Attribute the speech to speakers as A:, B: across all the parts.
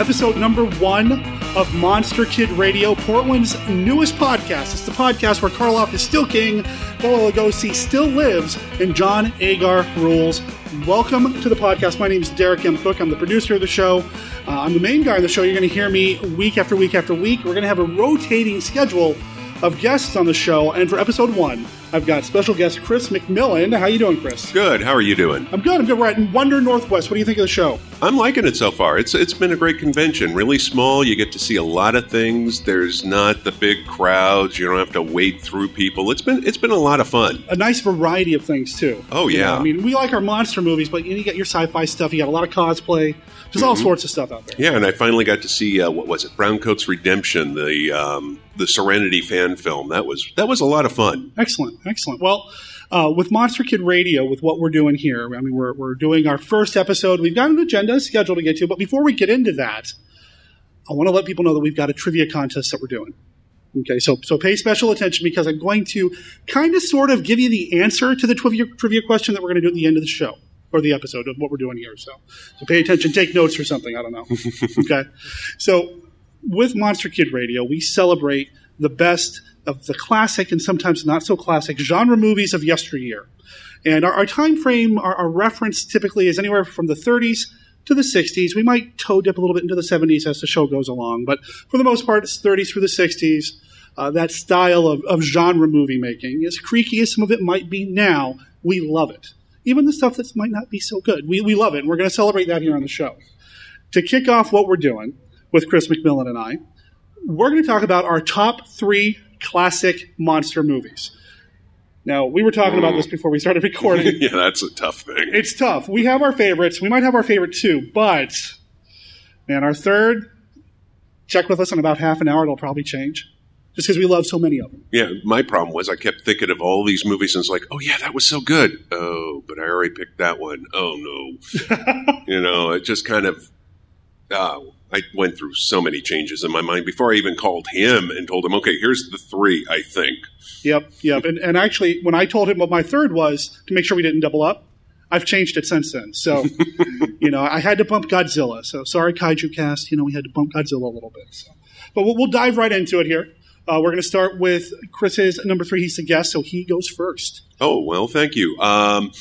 A: episode number one of Monster Kid Radio, Portland's newest podcast. It's the podcast where Karloff is still king, Bela Lugosi still lives, and John Agar rules. Welcome to the podcast. My name is Derek M. Koch. I'm the producer of the show. Uh, I'm the main guy on the show. You're going to hear me week after week after week. We're going to have a rotating schedule of guests on the show, and for episode one, I've got special guest Chris McMillan. How you doing, Chris?
B: Good. How are you doing?
A: I'm good. I'm good. We're at Wonder Northwest. What do you think of the show?
B: I'm liking it so far. It's it's been a great convention. Really small. You get to see a lot of things. There's not the big crowds. You don't have to wade through people. It's been it's been a lot of fun.
A: A nice variety of things too.
B: Oh
A: You know,
B: yeah.
A: I mean, we like our monster movies, but you, know, you got your sci-fi stuff. You got a lot of cosplay. There's all sorts of stuff out there.
B: yeah, and I finally got to see uh, what was it? Browncoat's Redemption, the um, the Serenity fan film. That was that was a lot of fun.
A: Excellent, excellent. Well, uh, with Monster Kid Radio, with what we're doing here, I mean, we're, we're doing our first episode. We've got an agenda, a schedule to get to, but before we get into that, I want to let people know that we've got a trivia contest that we're doing. Okay, so so pay special attention because I'm going to kind of sort of give you the answer to the trivia, trivia question that we're going to do at the end of the show or the episode of what we're doing here. So, so pay attention, take notes or something. I don't know. okay, so with Monster Kid Radio, we celebrate the best of the classic and sometimes not so classic genre movies of yesteryear. And our, our time frame, our, our reference typically is anywhere from the 30s to the 60s. We might toe dip a little bit into the 70s as the show goes along, but for the most part, it's 30s through the 60s. Uh, that style of, of genre movie making, as creaky as some of it might be now, we love it. Even the stuff that might not be so good, we, we love it, and we're going to celebrate that here on the show. To kick off what we're doing with Chris McMillan and I, we're going to talk about our top three classic monster movies. Now, we were talking about this mm. before we started recording.
B: yeah, that's a tough thing.
A: it's tough. We have our favorites. We might have our favorite too, but man, our third, check with us in about half an hour. It'll probably change just because we love so many of them.
B: Yeah, my problem was I kept thinking of all these movies and it's like, oh yeah, that was so good. Oh, but I already picked that one. Oh no, you know, it just kind of. Uh, I went through so many changes in my mind before I even called him and told him, okay, here's the three. I think.
A: Yep, yep. And, and actually, when I told him what my third was to make sure we didn't double up, I've changed it since then. So, you know, I had to bump Godzilla. So sorry, Kaiju Cast. You know, we had to bump Godzilla a little bit. So. But we'll, we'll dive right into it here. Uh, we're going to start with Chris's number three. He's the guest, so he goes first.
B: Oh well, thank you. Um,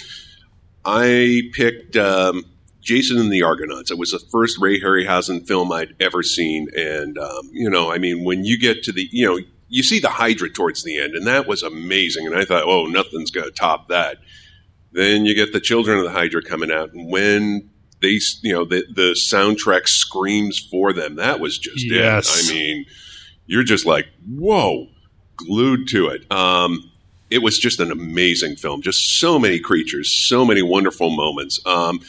B: I picked um, Jason and the Argonauts. It was the first Ray Harryhausen film I'd ever seen, and um, you know, I mean, when you get to the, you know, you see the Hydra towards the end, and that was amazing. And I thought, oh, nothing's going to top that. Then you get the Children of the Hydra coming out, and when they, you know, the the soundtrack screams for them, that was just
A: Yes.
B: it. I mean, you're just like, whoa, glued to it. Um, it was just an amazing film. Just so many creatures, so many wonderful moments. Um,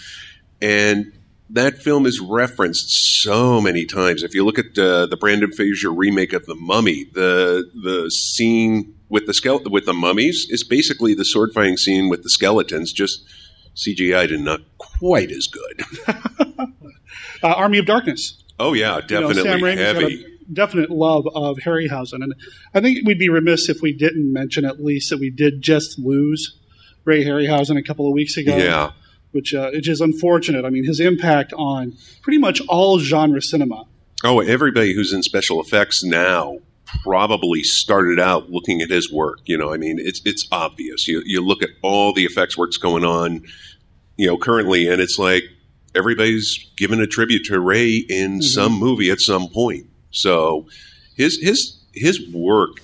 B: and that film is referenced so many times. If you look at uh, the Brendan Fraser remake of The Mummy, the the scene with the skele- with the mummies is basically the sword fighting scene with the skeletons, just CGI and not quite as good.
A: Uh, Army of Darkness.
B: Oh yeah,
A: You know,
B: definitely
A: Raimi's got
B: heavy.
A: Definite love of Harryhausen, and I think we'd be remiss if we didn't mention at least that we did just lose Ray Harryhausen a couple of weeks ago.
B: Yeah.
A: which uh, which is unfortunate. I mean, his impact on pretty much all genre cinema.
B: Oh, everybody who's in special effects now probably started out looking at his work. You know, I mean, it's it's obvious. You you look at all the effects works going on, you know, currently, and it's like everybody's given a tribute to Ray in some movie at some point. So his his his work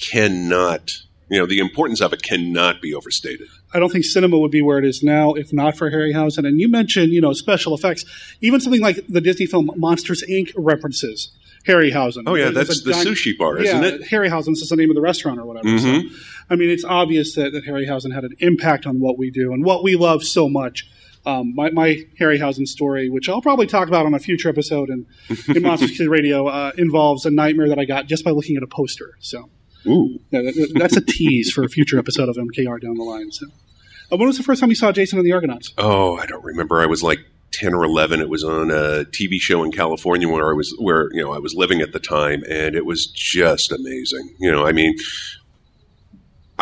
B: cannot, you know, the importance of it cannot be overstated.
A: I don't think cinema would be where it is now if not for Harryhausen. And you mentioned, you know, special effects. Even something like the Disney film Monsters Inc. references Harryhausen.
B: Oh yeah,
A: There's
B: that's the sushi bar,
A: yeah,
B: isn't it?
A: Harryhausen's is the name of the restaurant or whatever. So,
B: Mhm.
A: I mean, it's obvious that, that Harryhausen had an impact on what we do and what we love so much. Um, my, my Harryhausen story, which I'll probably talk about on a future episode in, in Monster Kid Radio, uh, involves a nightmare that I got just by looking at a poster. So
B: Ooh.
A: yeah, that- that- that's a tease for a future episode of MKR down the line. So, uh, when was the first time you saw Jason and the Argonauts?
B: oh, I don't remember. I was like ten or eleven. It was on a TV show in California where I was where you know I was living at the time, and it was just amazing. You know, I mean,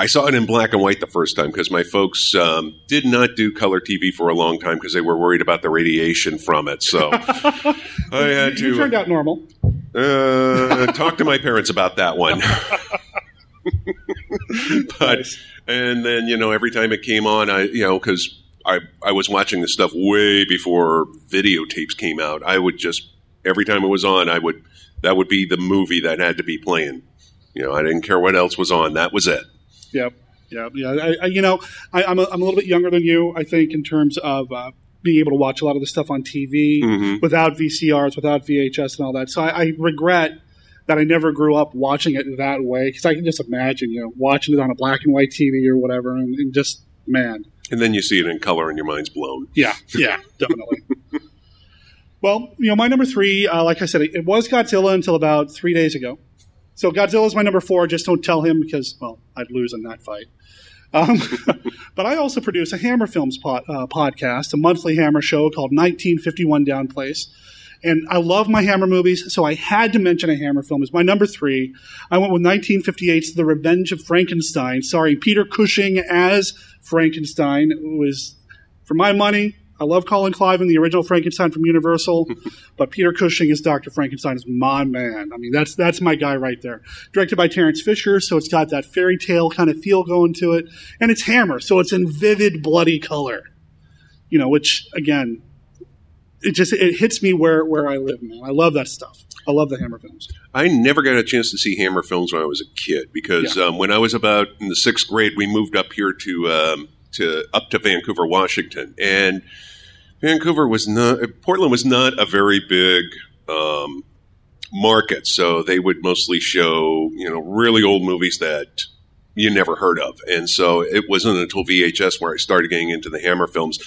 B: I saw it in black and white the first time because my folks um, did not do color TV for a long time because they were worried about the radiation from it. So I had
A: You
B: to
A: turned out normal.
B: uh, talk to my parents about that one. but
A: Nice.
B: and then you know every time it came on, I you know because I I was watching this stuff way before videotapes came out. I would just every time it was on, I would that would be the movie that had to be playing. You know, I didn't care what else was on. That was it.
A: Yep. Yeah. Yeah. I, I, you know, I, I'm, a, I'm a little bit younger than you, I think, in terms of uh, being able to watch a lot of the stuff on TV
B: Mhm.
A: without VCRs, without VHS and all that. So I, I regret that I never grew up watching it that way because I can just imagine, you know, watching it on a black and white TV or whatever and, and just, man.
B: And then you see it in color, and your mind's blown.
A: Yeah. Yeah. Definitely. well, you know, my number three, uh, like I said, it, it was Godzilla until about three days ago. So Godzilla is my number four. Just don't tell him because, well, I'd lose in that fight. Um, but I also produce a Hammer Films uh, podcast, a monthly Hammer show called 1951 Down Place. And I love my Hammer movies, so I had to mention a Hammer film as my number three. I went with 1958's The Revenge of Frankenstein, starring Peter Cushing as Frankenstein. It was, for my money, I love Colin Clive in the original Frankenstein from Universal, but Peter Cushing as Dr. Frankenstein is my man. I mean, that's that's my guy right there. Directed by Terence Fisher, so it's got that fairy tale kind of feel going to it, and it's Hammer, so it's in vivid, bloody color. You know, which again, it just it hits me where where I live, man. I love that stuff. I love the Hammer films.
B: I never got a chance to see Hammer films when I was a kid because um, when I was about in the sixth grade, we moved up here to um, to up to Vancouver, Washington, and Vancouver was not Portland was not a very big um, market, so they would mostly show you know really old movies that you never heard of, and so it wasn't until VHS where I started getting into the Hammer films.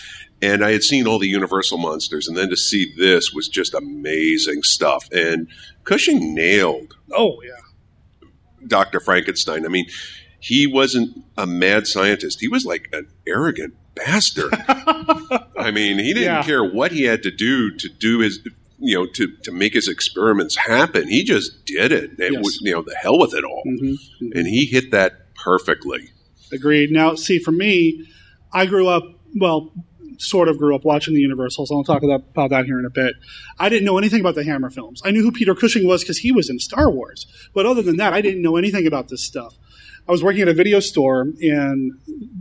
B: And I had seen all the Universal monsters, and then to see this was just amazing stuff. And Cushing nailed
A: Oh yeah,
B: Dr. Frankenstein. I mean, he wasn't a mad scientist. He was like an arrogant bastard. I mean, he didn't
A: Yeah.
B: care what he had to do to do his, you know, to, to make his experiments happen. He just did it. It
A: Yes.
B: was, you know, the hell with it all.
A: Mhm.
B: And he hit that perfectly.
A: Agreed. Now, see, for me, I grew up, well, sort of grew up watching the Universals. I'll talk about, about that here in a bit. I didn't know anything about the Hammer films. I knew who Peter Cushing was because he was in Star Wars. But other than that, I didn't know anything about this stuff. I was working at a video store and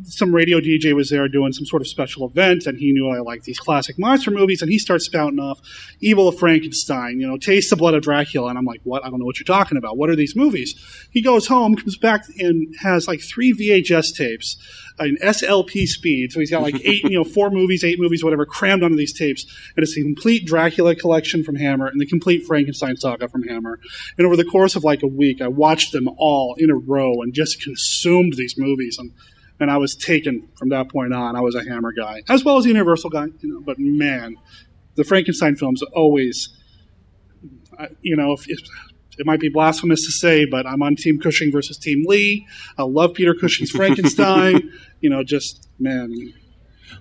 A: some radio DJ was there doing some sort of special event and he knew I liked these classic monster movies and he starts spouting off Evil of Frankenstein, you know, Taste the Blood of Dracula. And I'm like, what? I don't know what you're talking about. What are these movies? He goes home, comes back and has like three VHS tapes in SLP speed. So he's got like eight, you know, four movies, eight movies, whatever, crammed onto these tapes. And it's the complete Dracula collection from Hammer and the complete Frankenstein saga from Hammer. And over the course of like a week, I watched them all in a row and just consumed these movies. And, and I was taken from that point on. I was a Hammer guy, as well as a Universal guy, you know, but man, the Frankenstein films always, you know, if, if, it might be blasphemous to say, but I'm on Team Cushing versus Team Lee. I love Peter Cushing's Frankenstein. you know, just man,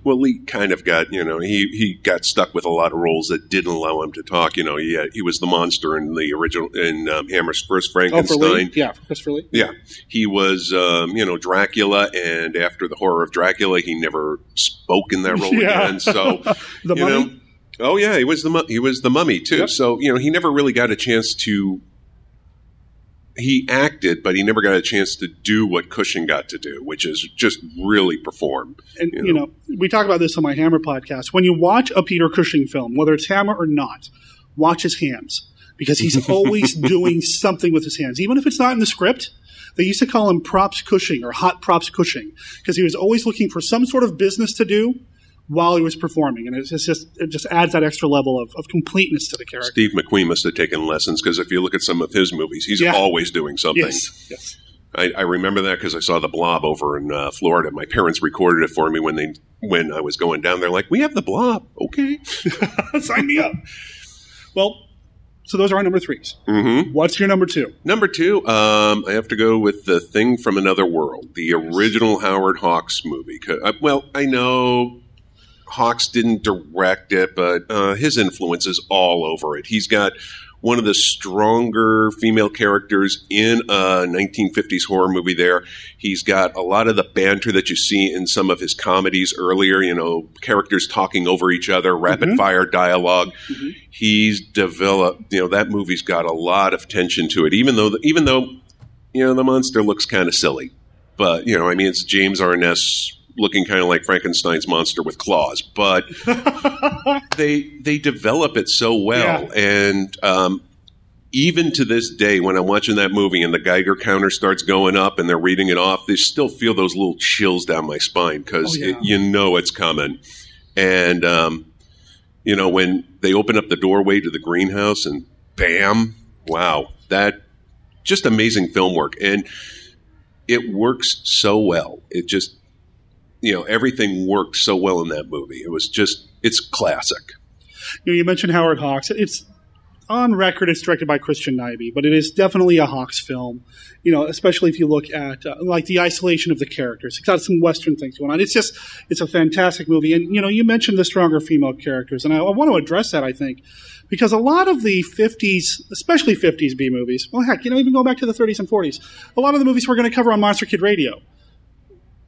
B: Well, Lee kind of got, you know, he, he got stuck with a lot of roles that didn't allow him to talk. You know, he, had, he was the monster in the original, in um, Hammer's first Frankenstein.
A: oh for. Lee, yeah, for Christopher Lee.
B: Yeah, he was, um, you know, Dracula, and after the horror of Dracula, he never spoke in that role
A: Yeah.
B: again. So,
A: The
B: you
A: Mummy.
B: know, oh yeah, he was the mu- he was the mummy too.
A: Yep.
B: So you know, he never really got a chance to. He acted, but he never got a chance to do what Cushing got to do, which is just really perform.
A: and
B: you
A: you know, we talk about this on my Hammer podcast. When you watch a Peter Cushing film, whether it's Hammer or not, watch his hands because he's always doing something with his hands, even if it's not in the script. They used to call him Props Cushing or Hot Props Cushing because he was always looking for some sort of business to do while he was performing, and it's just it just adds that extra level of, of completeness to the character.
B: Steve McQueen must have taken lessons because if you look at some of his movies, he's
A: Yeah.
B: always doing something.
A: Yes, yes.
B: I, I remember that because I saw the Blob over in uh, Florida. My parents recorded it for me when they when I was going down there. Like, we have the Blob, okay?
A: Sign me up. Well, so those are our number threes.
B: Mm-hmm.
A: What's your number two?
B: Number two, um, I have to go with the Thing from Another World, the original Howard Hawks movie. uh, Well, I know Hawks didn't direct it, but uh, his influence is all over it. He's got one of the stronger female characters in a 1950s horror movie there. He's got a lot of the banter that you see in some of his comedies earlier, you know, characters talking over each other, rapid
A: Mhm.
B: fire dialog
A: Mm-hmm.
B: He's developed, you know, that movie's got a lot of tension to it, even though, even though, you know, the monster looks kind of silly. But, you know, I mean, it's James Arness looking kind of like Frankenstein's monster with claws, but they they develop it so well, and um, even to this day, when I'm watching that movie and the Geiger counter starts going up and they're reading it off, they still feel those little chills down my spine because
A: Oh, yeah.
B: you know it's coming. And um, you know when they open up the doorway to the greenhouse and bam, wow, that just amazing film work and it works so well. It just you know everything worked so well in that movie. It was just it's classic.
A: You, know, you mentioned Howard Hawks. It's on record. It's directed by Christian Nyby, but it is definitely a Hawks film. You know, especially if you look at uh, like the isolation of the characters. It's got some Western things going on. It's just it's a fantastic movie. And you know, you mentioned the stronger female characters, and I, I want to address that. I think because a lot of the 50s, especially 50s B movies, well, heck, you know, even going back to the 30s and 40s, a lot of the movies we're going to cover on Monster Kid Radio,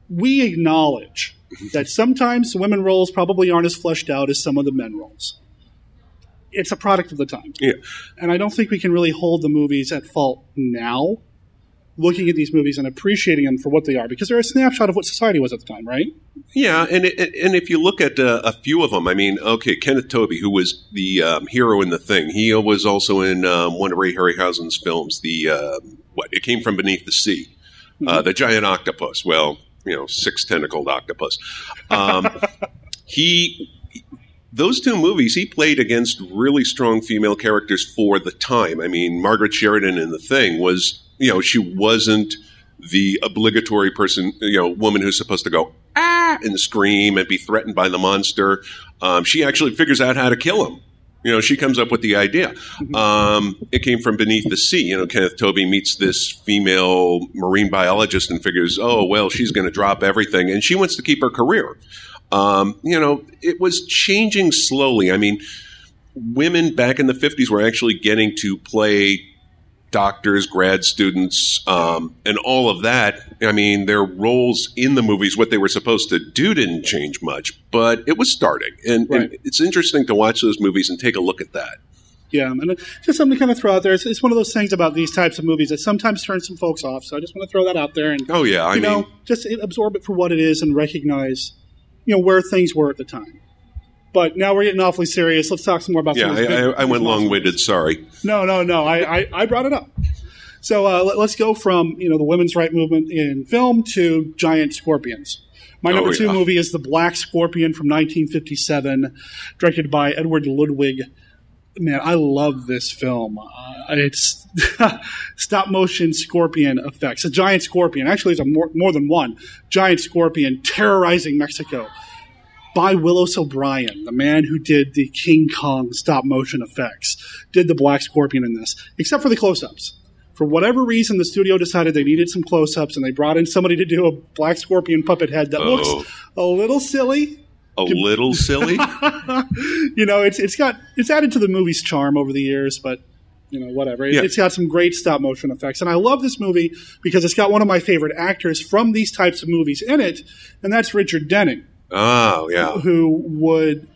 A: we acknowledge that sometimes women roles probably aren't as fleshed out as some of the men roles. It's a product of the time.
B: Yeah.
A: And I don't think we can really hold the movies at fault now, looking at these movies and appreciating them for what they are, because they're a snapshot of what society was at the time, right?
B: Yeah, and it, and if you look at uh, a few of them, I mean, okay, Kenneth Tobey, who was the um, hero in the thing, he was also in um, one of Ray Harryhausen's films. The uh, what? It came from beneath the sea. Uh, the giant octopus. Well, you know, six tentacled octopus. Um, he. Those two movies, he played against really strong female characters for the time. I mean, Margaret Sheridan in The Thing was, you know, she wasn't the obligatory person, you know, woman who's supposed to go ah and scream and be threatened by the monster. Um, she actually figures out how to kill him. You know, she comes up with the idea. Um, it came from beneath the sea. You know, Kenneth Tobey meets this female marine biologist and figures, oh well, she's going to drop everything, and she wants to keep her career. Um, you know, it was changing slowly. I mean, women back in the 50s were actually getting to play doctors, grad students, um, and all of that. I mean, their roles in the movies, what they were supposed to do, didn't change much, but it was starting. And, and it's interesting to watch those movies and take a look at that.
A: Yeah, and just something to kind of throw out there. It's, it's one of those things about these types of movies that sometimes turn some folks off. So I just want to throw that out there and
B: Oh, yeah. I
A: you
B: mean,
A: know just absorb it for what it is and recognize you know where things were at the time. But now we're getting awfully serious. Let's talk some more about.
B: yeah,
A: some of these
B: I, I, I went long winded. Sorry.
A: No, no, no. I, I, I brought it up. So uh, let, us go from you know the women's right movement in film to giant scorpions. My
B: Oh,
A: number two movie is The Black Scorpion from 1957, directed by Edward Ludwig. Man, I love this film. Uh, it's stop motion scorpion effects. A giant scorpion. Actually, it's a more, more than one giant scorpion terrorizing Mexico by Willis O'Brien, the man who did the King Kong stop motion effects, did the Black Scorpion in this, except for the close ups. For whatever reason, the studio decided they needed some close ups and they brought in somebody to do a Black Scorpion puppet head that
B: Oh.
A: looks a little silly.
B: A little silly.
A: You know, it's, it's got, it's added to the movie's charm over the years, but you know, whatever.
B: Yeah.
A: It's got some great stop motion effects. And I love this movie because it's got one of my favorite actors from these types of movies in it, and that's Richard Denning
B: oh, yeah.
A: who would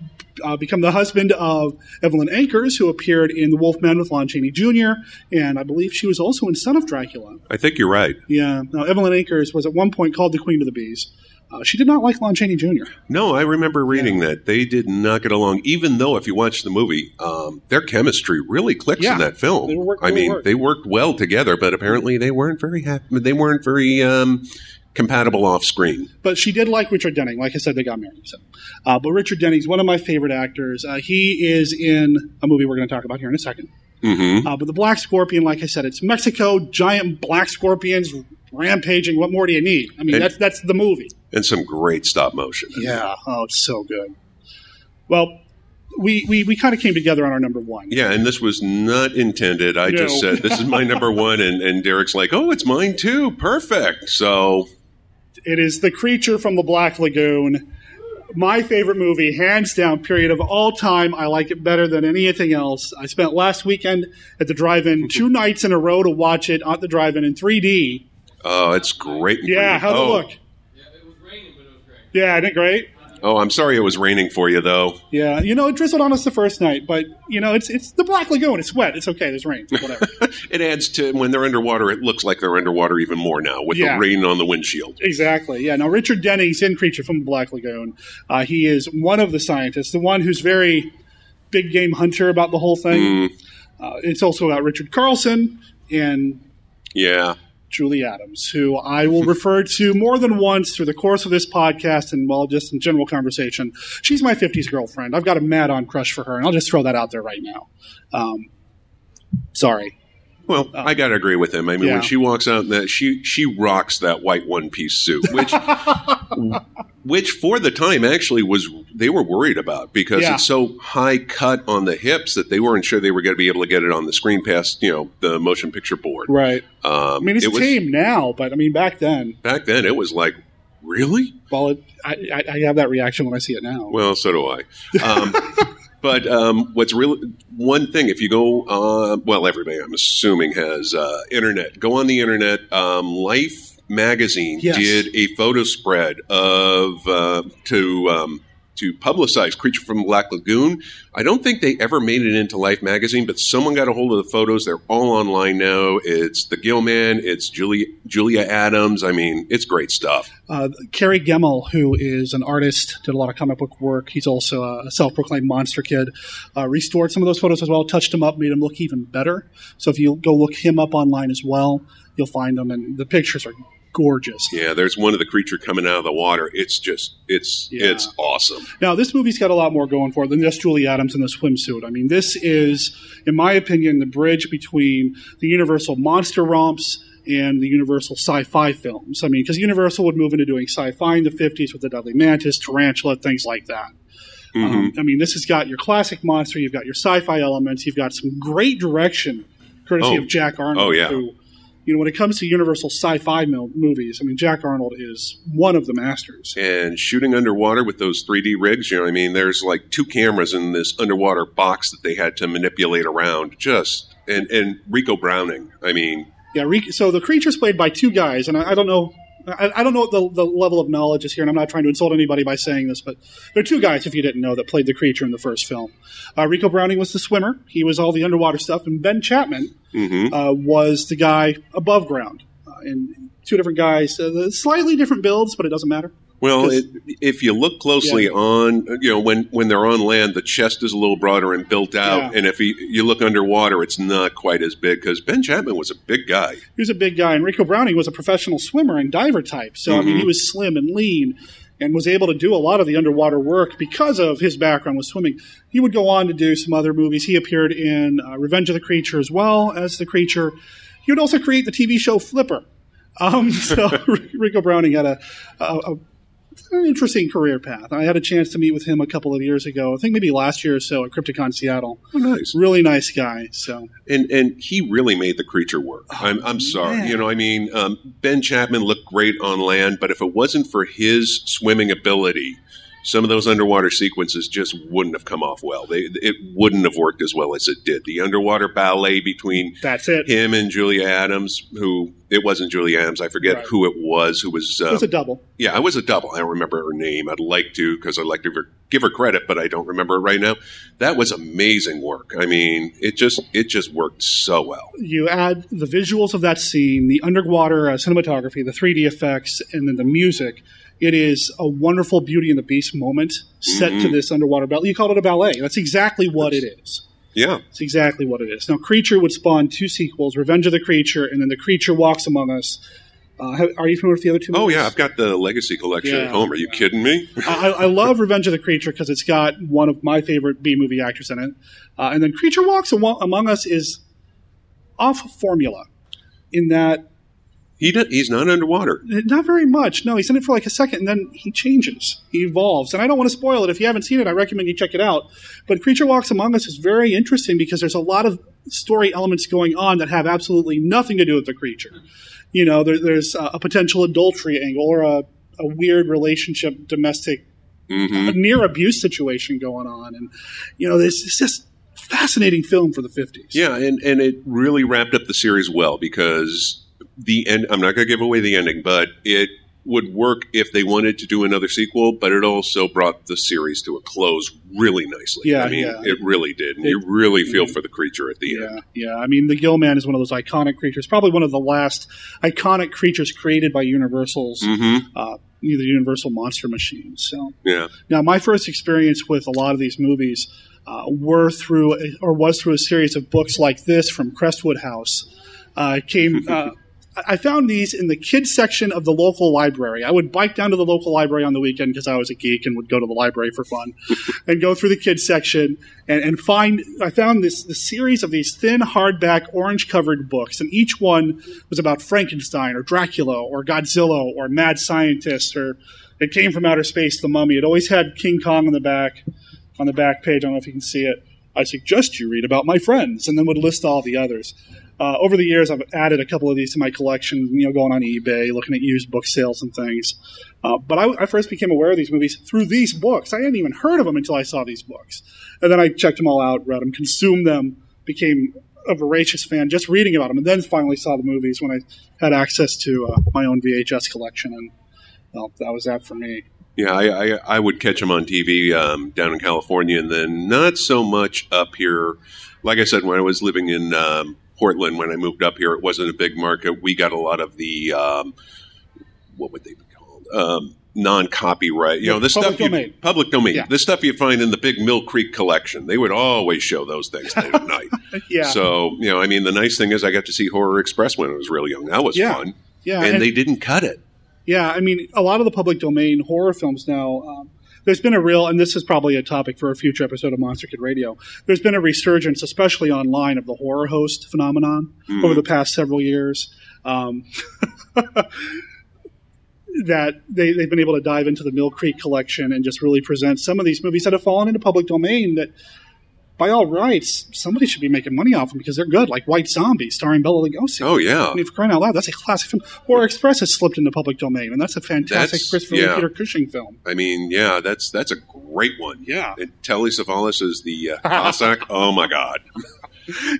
A: uh, become the husband of Evelyn Ankers, who appeared in The Wolfman with Lon Chaney Jr., and I believe she was also in Son of Dracula.
B: I think you're right.
A: Yeah, now Evelyn Ankers was at one point called the Queen of the Bees. Uh, she did not like Lon Chaney Jr.
B: No, I remember reading that they did not get along. Even though, if you watch the movie, um, their chemistry really clicks
A: Yeah.
B: in that film. I mean,
A: work.
B: they worked well together, but apparently they weren't very happy. They weren't very um, compatible off screen.
A: But she did like Richard Denning. Like I said, they got married. So. Uh, but Richard Denning's one of my favorite actors. Uh, he is in a movie we're going to talk about here in a second.
B: hmm
A: Uh, but the Black Scorpion, like I said, it's Mexico, giant black scorpions rampaging. What more do you need? I mean,
B: And-
A: that's that's the movie.
B: And some great stop motion.
A: Yeah. Oh, it's so good. Well, we we, we kind of came together on our number one.
B: Yeah, and this was not intended. I just said this is my number one, and, and Derek's like, "Oh, it's mine too. Perfect." So
A: It is the creature from the Black Lagoon. my favorite movie, hands down, period of all time. I like it better than anything else. I spent last weekend at the drive-in two nights in a row to watch it at the drive-in in 3D.
B: Oh, it's great.
A: Yeah, how'd
B: oh.
A: it look?
C: Yeah, it was raining, but it was great.
A: Yeah, isn't it great?
B: Oh, I'm sorry it was raining for you though.
A: Yeah, you know, it drizzled on us the first night, but you know, it's it's the Black Lagoon. It's wet. It's okay. There's rain. Whatever.
B: It adds to when they're underwater. It looks like they're underwater even more now with
A: Yeah.
B: the rain on the windshield.
A: exactly. Yeah. Now, Richard Denning's in Creature from the Black Lagoon. Uh, he is one of the scientists, the one who's very big game hunter about the whole thing. Uh, it's also about Richard Carlson and
B: Yeah,
A: Julie Adams, who I will refer to more than once through the course of this podcast and, well, just in general conversation. She's my 50s girlfriend. I've got a mad on crush for her, and I'll just throw that out there right now. Um, sorry.
B: Well, I got to agree with him. I mean,
A: Yeah.
B: when she walks out, in that she she rocks that white one piece suit, which which for the time actually was they were worried about because
A: Yeah.
B: it's so high cut on the hips that they weren't sure they were going to be able to get it on the screen past you know the motion picture board.
A: Right.
B: Um,
A: I mean, it's
B: it was,
A: tame now, but I mean, back then,
B: back then. It was like really
A: well, it, I, I, I have that reaction when I see it now.
B: Well, so do I. Um, but um, what's really one thing, if you go, uh, well, everybody I'm assuming has uh, internet. Go on the internet. Um, Life magazine
A: Yes.
B: did a photo spread of uh, to um, to publicize Creature from Black Lagoon. I don't think they ever made it into Life magazine, but someone got a hold of the photos. They're all online now. It's the Gill Man. It's Julia Julia Adams. I mean, it's great stuff.
A: Uh, Kerry Gammill, who is an artist, did a lot of comic book work. He's also a self-proclaimed monster kid. Uh, restored some of those photos as well, touched them up, made them look even better. So if you go look him up online as well, you'll find them, and the pictures are gorgeous.
B: Yeah, there's one of the creature coming out of the water. It's just it's
A: Yeah.
B: it's awesome.
A: Now, this movie's got a lot more going for it than just Julie Adams in the swimsuit. I mean, this is, in my opinion, the bridge between the Universal monster romps and the Universal sci-fi films. I mean, because Universal would move into doing sci-fi in the 50s with the Deadly Mantis, Tarantula, things like that. Um, I mean, this has got your classic monster, you've got your sci-fi elements, you've got some great direction, courtesy
B: Oh.
A: of Jack Arnold.
B: Oh, yeah.
A: Who, you know, when it comes to Universal sci-fi mil- movies, I mean, Jack Arnold is one of the masters.
B: And shooting underwater with those 3D rigs, you know, what I mean, there's like two cameras in this underwater box that they had to manipulate around. Just and and Ricou Browning. I mean,
A: Yeah, so the creature's played by two guys, and I, I don't know. I, I don't know what the, the level of knowledge is here, and I'm not trying to insult anybody by saying this, but there are two guys, if you didn't know, that played the creature in the first film. Uh, Ricou Browning was the swimmer; he was all the underwater stuff, and Ben Chapman uh, was the guy above ground. Uh, and two different guys, uh, slightly different builds, but it doesn't matter.
B: Well, it, if you look closely
A: Yeah.
B: on, you know, when when they're on land, the chest is a little broader and built out,
A: Yeah.
B: and if you, you look underwater, it's not quite as big because Ben Chapman was a big guy.
A: he was a big guy, and Ricou Browning was a professional swimmer and diver type. So I mean,
B: Mm-hmm.
A: he was slim and lean, and was able to do a lot of the underwater work because of his background with swimming. He would go on to do some other movies. He appeared in uh, Revenge of the Creature as well as the creature. He would also create the TV show Flipper. Um, so Ricou Browning had a, a, a an interesting career path. I had a chance to meet with him a couple of years ago. I think maybe last year or so at Crypticon Seattle.
B: Oh, nice.
A: Really nice guy. So
B: and and he really made the creature work. I'm I'm sorry,
A: man.
B: you know. I mean, um, Ben Chapman looked great on land, but if it wasn't for his swimming ability, some of those underwater sequences just wouldn't have come off well. They it wouldn't have worked as well as it did. The underwater ballet between
A: that's it.
B: him and Julia Adams, who it wasn't Julia Adams, I forget
A: Right.
B: who it was, who was.
A: It
B: Uh,
A: was a double.
B: yeah, I was a double. I don't remember her name. I'd like to because I'd like to give her, give her credit, but I don't remember it right now. That was amazing work. I mean, it just it just worked so well.
A: you add the visuals of that scene, the underwater uh, cinematography, the 3D effects, and then the music. It is a wonderful Beauty and the Beast moment set to this underwater ballet. You called it a ballet. That's exactly what it is.
B: Yeah,
A: It's exactly what it is. Now, Creature would spawn two sequels: Revenge of the Creature, and then The Creature Walks Among Us. Uh, are you familiar with the other two?
B: Oh yeah, I've got the Legacy collection
A: Yeah.
B: at home. Are you kidding me?
A: I, I love Revenge of the Creature because it's got one of my favorite B movie actors in it, uh, and then Creature Walks Among Us is off formula in that
B: He do, he's not underwater.
A: Not very much. No, he's in it for like a second, and then he changes. He evolves. And I don't want to spoil it. If you haven't seen it, I recommend you check it out. But Creature Walks Among Us is very interesting because there's a lot of story elements going on that have absolutely nothing to do with the creature. You know, there, there's a, a potential adultery angle or a, a weird relationship, domestic
B: hmm
A: a near abuse situation going on, and you know, this is just fascinating film for the fifties.
B: Yeah, and and it really wrapped up the series well because the end. I'm not going to give away the ending, but it would work if they wanted to do another sequel. But it also brought the series to a close really nicely.
A: Yeah,
B: I mean,
A: yeah.
B: it really did, and
A: It-
B: you really feel for the creature at the
A: Yeah,
B: end.
A: yeah. I mean, the Gill Man is one of those iconic creatures. Probably one of the last iconic creatures created by Universal's
B: hmm
A: uh, the Universal Monster Machine. So
B: Yeah.
A: now, my first experience with a lot of these movies uh, were through or was through a series of books like this from Crestwood House. Uh, came. Uh, I found these in the kids section of the local library. I would bike down to the local library on the weekend because I was a geek and would go to the library for fun, and go through the kids section and, and find. I found this the series of these thin hardback orange covered books, and each one was about Frankenstein or Dracula or Godzilla or mad scientist or it came from outer space. The Mummy. It always had King Kong on the back on the back page. I don't know if you can see it. I suggest you read about my friends, and then would list all the others. Uh, over the years, I've added a couple of these to my collection. You know, going on eBay, looking at used book sales and things. Uh, but I, I first became aware of these movies through these books. I hadn't even heard of them until I saw these books, and then I checked them all out, read them, consumed them, became a voracious fan just reading about them, and then finally saw the movies when I had access to uh, my own VHS collection, and well, that was that for me.
B: Yeah, I, I, I would catch them on TV um, down in California, and then not so much up here. Like I said, when I was living in um, Portland, when I moved up here, it wasn't a big market. We got a lot of the um, what would they be called? Um, non-copyright, you know, the
A: Public
B: stuff you
A: domain.
B: public domain,
A: Yeah.
B: the stuff you find in the big Mill Creek collection. They would always show those things late at night.
A: Yeah,
B: So you know, I mean, the nice thing is I got to see Horror Express when I was really young. That was
A: Yeah.
B: fun,
A: yeah,
B: and, they didn't cut it.
A: Yeah, I mean, a lot of the public domain horror films now. Um, there's been a real, and this is probably a topic for a future episode of Monster Kid Radio. There's been a resurgence, especially online, of the horror host phenomenon over the past several years. Um, that they, they've been able to dive into the Mill Creek collection and just really present some of these movies that have fallen into public domain that, by all rights, somebody should be making money off them because they're good, like White Zombie, starring Bela Lugosi.
B: Oh yeah,
A: I mean, for crying out loud, that's a classic film. Horror Express has slipped into public domain, and that's a fantastic
B: That's-
A: Christopher
B: yeah.
A: Peter Cushing film.
B: I mean, yeah, that's that's a great one.
A: Yeah.
B: And Telly Savalas is the uh, Cossack. oh my God!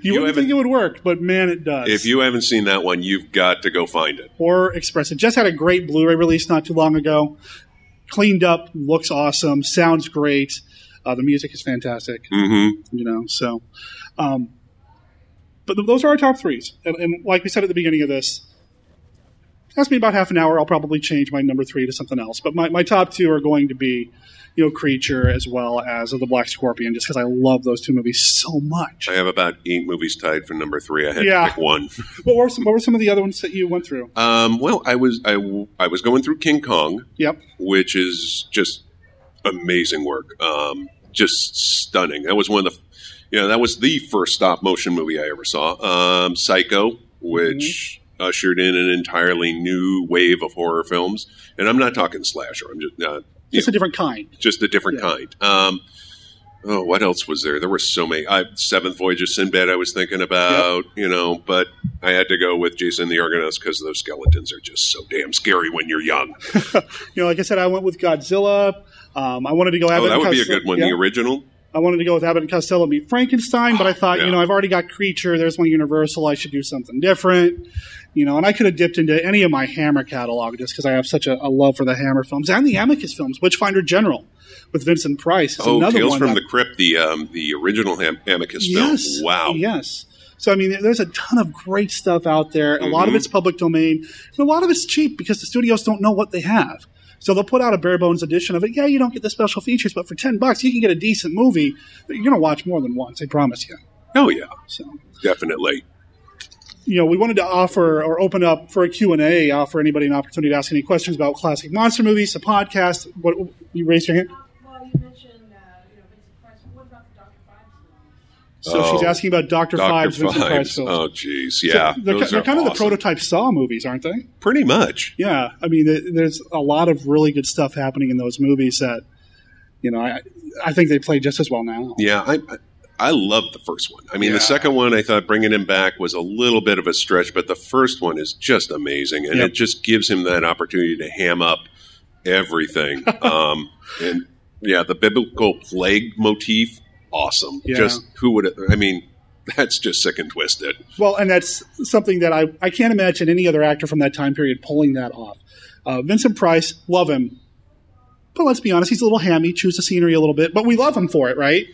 A: You, wouldn't
B: haven't-
A: think it would work, but man, it does.
B: If you haven't seen that one, you've got to go find it.
A: Horror Express, it just had a great Blu-ray release not too long ago. Cleaned up, looks awesome, sounds great. Uh, the music is fantastic.
B: Mm-hmm.
A: you know. So, um, but th- those are our top threes, and, and like we said at the beginning of this, ask me about half an hour. I'll probably change my number three to something else. But my, my top two are going to be, you know, Creature as well as The Black Scorpion, just because I love those two movies so much.
B: I have about eight movies tied for number three. I had
A: Yeah.
B: to pick one.
A: What were some, what were some of the other ones that you went through?
B: Um, well, I was I, w- I was going through King Kong,
A: Yep.
B: which is just amazing work. Um, just stunning. That was one of the, you know, that was the first stop motion movie I ever saw. Um, Psycho, which ushered in an entirely new wave of horror films, and I'm not talking slasher. I'm just uh, you
A: It's a different kind.
B: just a different
A: Yeah.
B: kind. Um, oh, what else was there? There were so many. I, Seventh Voyage of Sinbad, I was thinking about, you know, but I had to go with Jason the Argonauts because those skeletons are just so damn scary when you're young.
A: You know, like I said, I went with Godzilla. Um, I wanted to go.
B: Oh,
A: Abbott
B: that
A: and
B: would be a good one.
A: Yeah.
B: The original.
A: I wanted to go with Abbott and Costello meet Frankenstein, but I thought,
B: Yeah.
A: you know, I've already got Creature. There's my Universal. I should do something different. You know, and I could have dipped into any of my Hammer catalog just because I have such a, a love for the Hammer films and the Amicus films. Witchfinder General with Vincent Price is
B: Oh,
A: another
B: Tales
A: one.
B: from
A: that-
B: the Crypt, the um, the original Ham- Amicus
A: yes,
B: film. Wow.
A: yes. So I mean, there's a ton of great stuff out there. A lot of
B: Mhm.
A: it's public domain, and a lot of it's cheap because the studios don't know what they have. So they'll put out a bare bones edition of it. Yeah, you don't get the special features, but for ten bucks, you can get a decent movie that you're going to watch more than once. I promise you.
B: Oh yeah,
A: So
B: definitely.
A: You know, we wanted to offer or open up for a Q&A, offer anybody an opportunity to ask any questions about classic monster movies, the podcast. What you raised your hand?
D: Well, you mentioned, uh, you know, Vincent Price. But what about the Dr. Phibes?
A: So
B: Oh,
A: she's asking about Doctor
B: Doctor
A: Phibes, Vincent Price films.
B: Oh, jeez,
A: So
B: yeah,
A: they're,
B: those
A: they're
B: are
A: kind of the prototype Saw movies, aren't they?
B: Pretty much.
A: Yeah, I mean, there's a lot of really good stuff happening in those movies that, you know, I I think they play just as well now.
B: Yeah, I I- loved the first one. I mean,
A: Yeah.
B: the second one I thought bringing him back was a little bit of a stretch, but the first one is just amazing, and
A: Yep.
B: it just gives him that opportunity to ham up everything. um, and yeah, the biblical plague motif, awesome.
A: Yeah.
B: Just who would? I mean, that's just sick and twisted.
A: Well, and that's something that I, I can't imagine any other actor from that time period pulling that off. Uh, Vincent Price, love him. But let's be honest, he's a little hammy, chews the scenery a little bit, but we love him for it, right?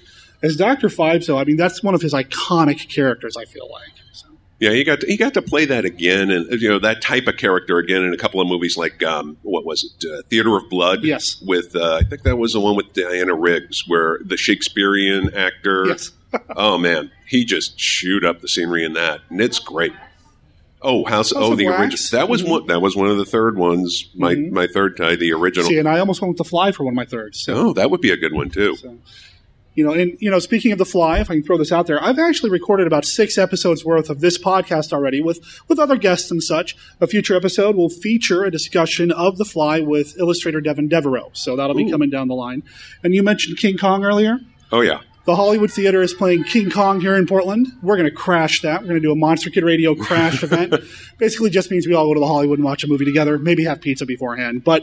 A: As Dr. Phibes, though, I mean, that's one of his iconic characters, I feel like. So,
B: Yeah, he got to, he got to play that again, and you know that type of character again in a couple of movies like um, what was it, uh, Theater of Blood?
A: Yes.
B: with uh, I think that was the one with Diana Riggs, where the Shakespearean actor.
A: Yes.
B: oh man, he just chewed up the scenery in that, and it's great. Oh, House!
A: House
B: oh, the
A: Wax?
B: original. That was
A: Mhm.
B: one. That was one of the third ones. My
A: Mhm.
B: my third tie, the original.
A: see, and I almost went with The Fly for one of my thirds. So.
B: oh, that would be a good one too.
A: So, you know, and you know, speaking of the fly, if I can throw this out there, I've actually recorded about six episodes worth of this podcast already with with other guests and such. A future episode will feature a discussion of the fly with illustrator Devin Devereaux. So that'll be coming down the line. And you mentioned King Kong earlier.
B: Oh yeah.
A: The Hollywood Theater is playing King Kong here in Portland. We're going to crash that. We're going to do a Monster Kid Radio crash event. Basically, just means we all go to the Hollywood and watch a movie together. Maybe have pizza beforehand. But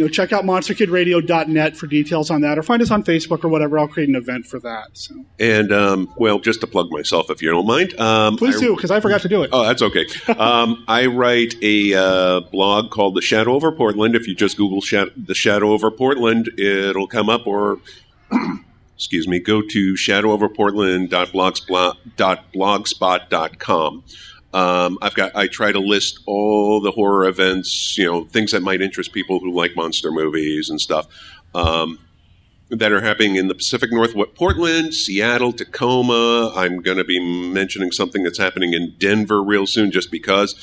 A: you know, check out monsterkidradio.net for details on that, or find us on Facebook or whatever. I'll create an event for that. So
B: And um, well, just to plug myself, if you don't mind, um,
A: please
B: I-
A: do, because I forgot to do it.
B: Oh, that's okay. um, I write a uh, blog called The Shadow Over Portland. If you just Google The Shadow Over Portland, it'll come up, or excuse me, go to shadowoverportland.blogspot.com. Um, I've got. I try to list all the horror events, you know, things that might interest people who like monster movies and stuff. Um, that are happening in the Pacific Northwest, Portland, Seattle, Tacoma. I'm going to be mentioning something that's happening in Denver real soon, just because.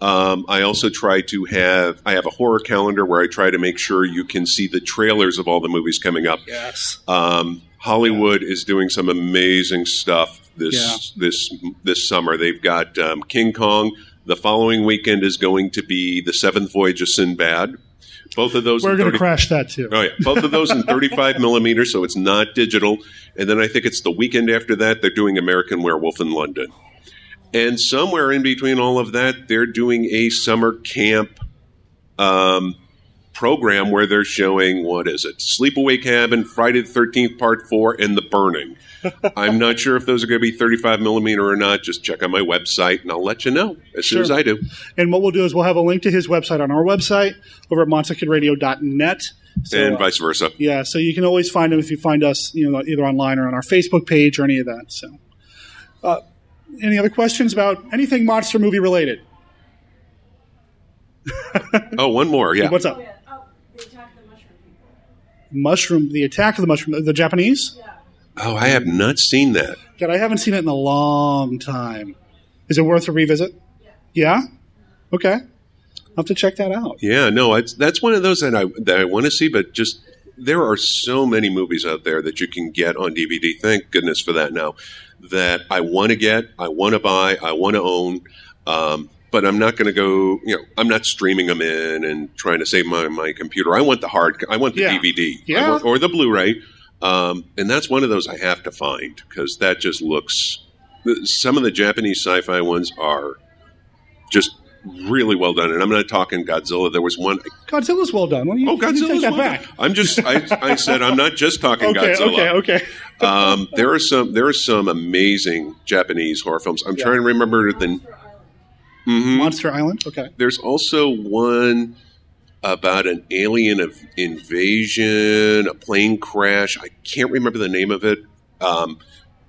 B: Um, I also try to have I have a horror calendar where I try to make sure you can see the trailers of all the movies coming up.
A: Yes.
B: Um, Hollywood is doing some amazing stuff this
A: Yeah.
B: this this summer. They've got um, King Kong. The following weekend is going to be the Seventh Voyage of Sinbad. Both of those
A: We're
B: in
A: going to crash that too.
B: Oh yeah, both of those in 35 millimeters, so it's not digital. And then I think it's the weekend after that they're doing American Werewolf in London. And somewhere in between all of that, they're doing a summer camp um, program where they're showing what is it? Sleepaway Cabin, Friday the 13th, Part Four, and The Burning. I'm not sure if those are going to be 35 millimeter or not. Just check on my website, and I'll let you know as soon as I do.
A: And what we'll do is we'll have a link to his website on our website over at monsterkidradio.net. So,
B: and
A: uh,
B: vice versa.
A: Yeah, so you can always find them if you find us, you know, either online or on our Facebook page or any of that. So, uh, any other questions about anything monster movie related?
B: Oh, one more. Yeah.
A: What's
D: Oh,
A: up?
D: yeah. Oh, the attack of the mushroom people.
A: Mushroom, the attack of the mushroom, the Japanese.
D: Yeah.
B: Oh, I have not seen that.
A: God, I haven't seen it in a long time. Is it worth a revisit? Yeah. Okay. I'll have to check that out.
B: Yeah, no, it's, that's one of those that I that I want to see, but just there are so many movies out there that you can get on DVD. Thank goodness for that now. That I want to get, I want to buy, I want to own, um, but I'm not going to go. You know, I'm not streaming them in and trying to save my my computer. I want the hard, I want the
A: Yeah.
B: DVD,
A: Yeah.
B: want- or the Blu-ray, um, and that's one of those I have to find because that just looks. Some of the Japanese sci-fi ones are just really well done, and I'm not talking Godzilla. There was one
A: Godzilla's well done. You,
B: Oh, Godzilla's well
A: back?
B: done. I'm just. I, I said I'm not just talking
A: Okay,
B: Godzilla.
A: okay, okay.
B: Um, there are some. There are some amazing Japanese horror films. I'm
A: Yeah.
B: trying to remember the. Mhm.
A: Monster Island. Okay.
B: There's also one about an alien of invasion, a plane crash. I can't remember the name of it, um,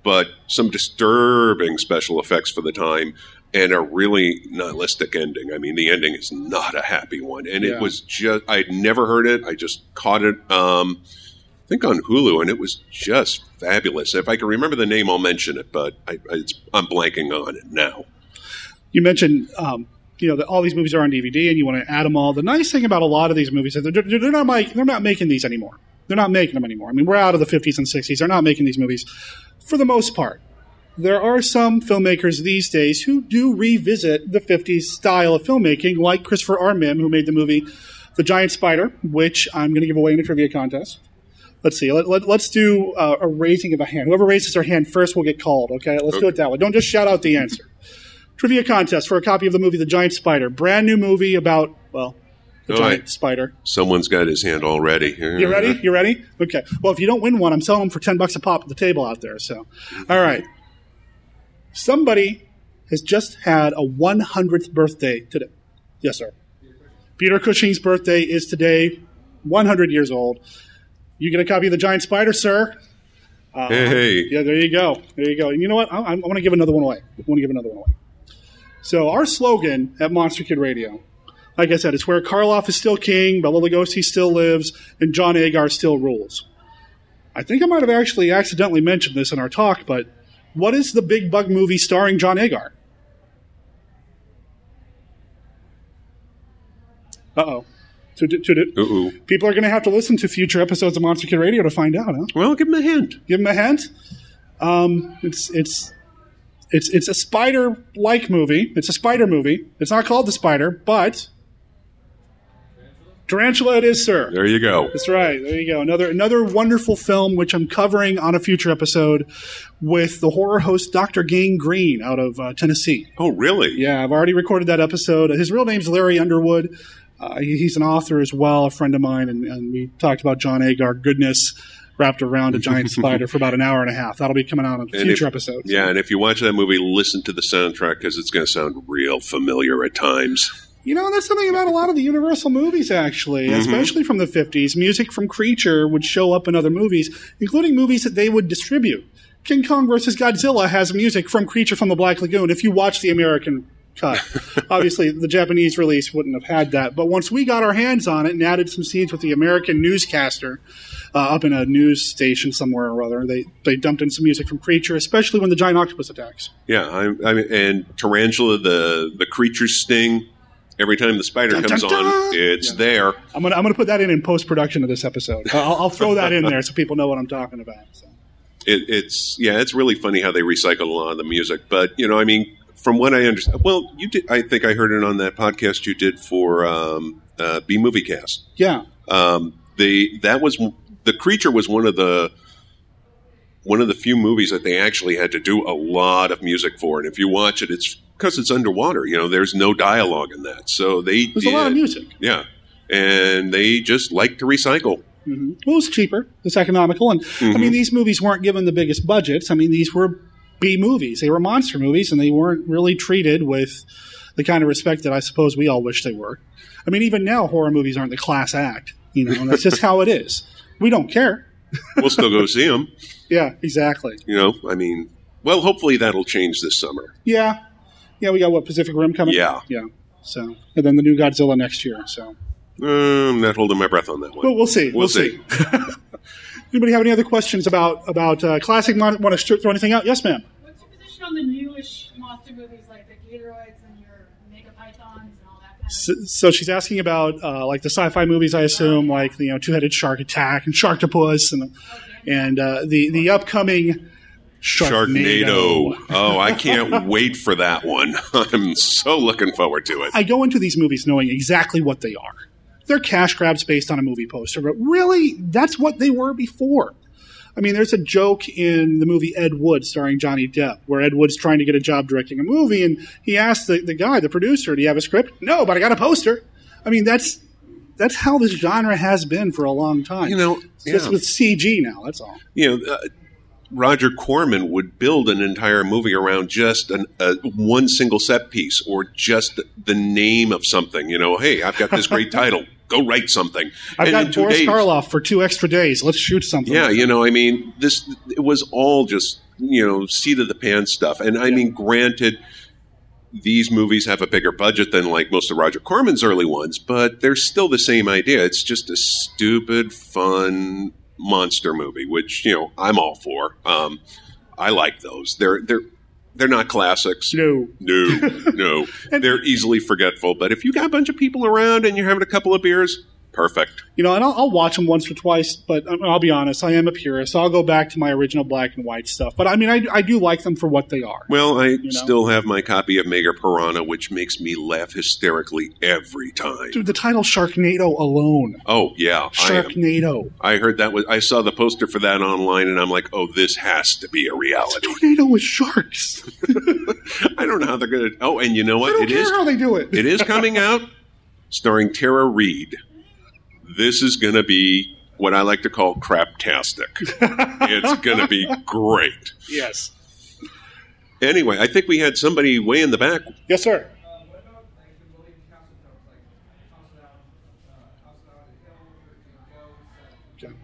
B: but some disturbing special effects for the time. And a really nihilistic ending. I mean, the ending is not a happy one, and
A: Yeah.
B: it was just—I'd never heard it. I just caught it, um, I think, on Hulu, and it was just fabulous. If I can remember the name, I'll mention it, but I, it's, I'm blanking on it now.
A: you mentioned um, you know that all these movies are on DVD and you want to add them all. The nice thing about a lot of these movies is they're, they're not make, they're not making these anymore. They're not making them anymore. I mean, we're out of the 50s and 60s. They're not making these movies for the most part. There are some filmmakers these days who do revisit the 50s style of filmmaking, like Christopher R. Mihm, who made the movie The Giant Spider, which I'm going to give away in a trivia contest. Let's see. Let, let, us do uh, a raising of a hand. Whoever raises their hand first will get called. Okay, let's do it that way. Don't just shout out the answer. Trivia contest for a copy of the movie The Giant Spider. Brand new movie about, well, the oh,
B: All
A: giant
B: right.
A: spider.
B: Someone's got his hand already.
A: You ready? You ready? Okay. Well, if you don't win one, I'm selling them for ten bucks a pop at the table out there. So, all right. Somebody has just had a 100th birthday today. Yes, sir. Peter Cushing's birthday is today, 100 years old. You get a copy of the Giant Spider, sir.
B: Uh, hey, hey.
A: Yeah, there you go. There you go. And you know what? I, I want to give another one away. I want to give another one away. So our slogan at Monster Kid Radio, like I said, it's where Karloff is still king, Bela Lugosi still lives, and John Agar still rules. I think I might have actually accidentally mentioned this in our talk, but what is the big bug movie starring John Agar? Uh oh.
B: Uh-oh.
A: People are going to have to listen to future episodes of Monster Kid Radio to find out, huh?
B: Well, give him a hint.
A: Give him a hint. Um, it's it's it's it's a spider-like movie. It's a spider movie. It's not called the Spider, but Tarantula it is, sir.
B: There you go.
A: That's right. There you go. Another another wonderful film which I'm covering on a future episode with the horror host Dr. Gangrene out of uh, Tennessee.
B: Oh, really?
A: Yeah, I've already recorded that episode. His real name's Larry Underwood. Uh, he- he's an author as well, a friend of mine, and, and we talked about John Agar goodness wrapped around a giant spider for about an hour and a half. That'll be coming out on future
B: if-
A: episodes.
B: Yeah, and if you watch that movie, listen to the soundtrack because it's going to sound real familiar at times.
A: You know, that's something about a lot of the Universal movies, actually,
B: Mm-hmm.
A: especially from the 50s. Music from Creature would show up in other movies, including movies that they would distribute. King Kong versus Godzilla has music from Creature from the Black Lagoon if you watch the American cut. Obviously, the Japanese release wouldn't have had that. But once we got our hands on it and added some scenes with the American newscaster uh, up in a news station somewhere or other, they, they dumped in some music from Creature, especially when the giant octopus attacks.
B: Yeah, I, I mean, and tarantula, the the creature's sting. Every time the spider
A: Dun,
B: comes
A: dun, dun.
B: on, it's there.
A: I'm gonna I'm gonna put that in in post production of this episode. I'll, I'll throw that in there so people know what I'm talking about. So.
B: It, it's yeah, it's really funny how they recycle a lot of the music. But you know, I mean, from what I understand, well, you did. I think I heard it on that podcast you did for um, uh, B Movie Cast.
A: Yeah,
B: Um, the that was the creature was one of the one of the few movies that they actually had to do a lot of music for. And if you watch it, it's because it's underwater. You know, there's no dialogue in that, so they
A: there's a lot of music.
B: Yeah, and they just like to recycle. Mm-hmm.
A: Well, it's cheaper. It's economical, and I mean mm-hmm. these movies weren't given the biggest budgets. I mean these were B movies. They were monster movies, and they weren't really treated with the kind of respect that I suppose we all wish they were. I mean, even now horror movies aren't the class act. You know, and that's just how it is. We don't care.
B: We'll still go see them.
A: Yeah, exactly.
B: You know, I mean, well, hopefully that'll change this summer.
A: Yeah, yeah. We got what Pacific Rim coming.
B: Yeah.
A: yeah. So, and then the new Godzilla next year. So,
B: Uh, I'm not holding my breath on that one.
A: Well, we'll see. We'll,
B: We'll
A: see.
B: see.
A: Anybody have any other questions about about uh, classic? Mon- Want to throw anything out? Yes, ma'am.
D: What's your position on the newish monster movies like the Gatoroids and your Mega Pythons and all that kind of
A: So, so she's asking about uh, like the sci-fi movies, I assume, like you know, two-headed shark attack and Sharktopus, and and uh, the the upcoming Sharknado.
B: Sharknado. Oh, I can't wait for that one. I'm so looking forward to it.
A: I go into these movies knowing exactly what they are. They're cash grabs based on a movie poster, but really, that's what they were before. I mean, there's a joke in the movie Ed Wood starring Johnny Depp, where Ed Wood's trying to get a job directing a movie, and he asks the, the guy, the producer, "Do you have a script?" No, but I got a poster. I mean, that's that's how this genre has been for a long time.
B: You know,
A: It's just with CG now. That's all.
B: you know, uh, Roger Corman would build an entire movie around just an, uh, one single set piece or just the name of something. You know, hey, I've got this great title. Go write something.
A: I've
B: And
A: got Boris
B: days-
A: Karloff for two extra days. Let's shoot something.
B: Yeah, you know, I mean, this it was all just you know seat of the pants stuff. And I mean, granted, these movies have a bigger budget than like most of Roger Corman's early ones, but they're still the same idea. It's just a stupid, fun monster movie, which you know I'm all for. Um, I like those. They're they're they're not classics.
A: No.
B: No, no. They're easily forgetful. But if you got a bunch of people around and you're having a couple of beers, perfect.
A: You know, and I'll, I'll watch them once or twice, but um, I'll be honest, I am a purist. I'll go back to my original black and white stuff. But I mean, I, I do like them for what they are.
B: Well, I
A: know?
B: still have my copy of Mega Piranha, which makes me laugh hysterically every time.
A: Dude, the title Sharknado alone.
B: Oh yeah, I, am-
A: Sharknado.
B: I heard that was. I saw the poster for that online, and I'm like, oh, this has to be a reality.
A: a Tornado with sharks.
B: I don't know how they're gonna. Oh, and you know
A: I
B: what?
A: don't
B: It
A: care
B: is.
A: how they do it.
B: It is coming out starring Tara Reid. This is going to be what I like to call craptastic. it's going to be great.
A: Yes.
B: Anyway, I think we had somebody way in the back.
A: Yes, sir.
C: What about the William Castle films, like House Down, uh, House Down the Hill, Thirteen Ghosts? and-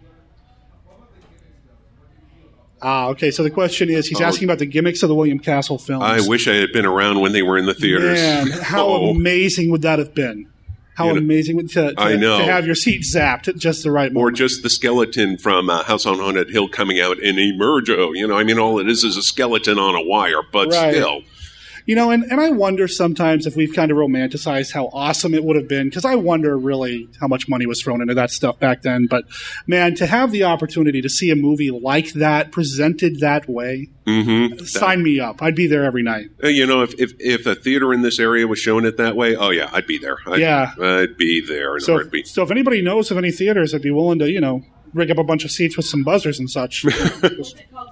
C: What about the gimmicks though? What do you feel about that?
A: Ah, okay. So the question is, he's
B: Oh.
A: asking about the gimmicks of the William Castle films.
B: I wish I had been around when they were in the theaters.
A: Man, how
B: Oh.
A: amazing would that have been? How
B: You
A: amazing to, to,
B: I know.
A: to have your seat zapped at just the right moment.
B: or just the skeleton from uh, House on Haunted Hill coming out in Emergo. You know, I mean, all it is is a skeleton on a wire, but
A: Right.
B: still.
A: You know, and, and I wonder sometimes if we've kind of romanticized how awesome it would have been, because I wonder really how much money was thrown into that stuff back then. But man, to have the opportunity to see a movie like that presented that way,
B: hmm
A: sign me up. I'd be there every night.
B: You know, if, if if a theater in this area was showing it that way, oh yeah, I'd be there. I'd,
A: Yeah.
B: I'd be there in a
A: So,
B: heartbeat.
A: so if anybody knows of any theaters that'd be willing to, you know, rig up a bunch of seats with some buzzers and such,
D: What's it called?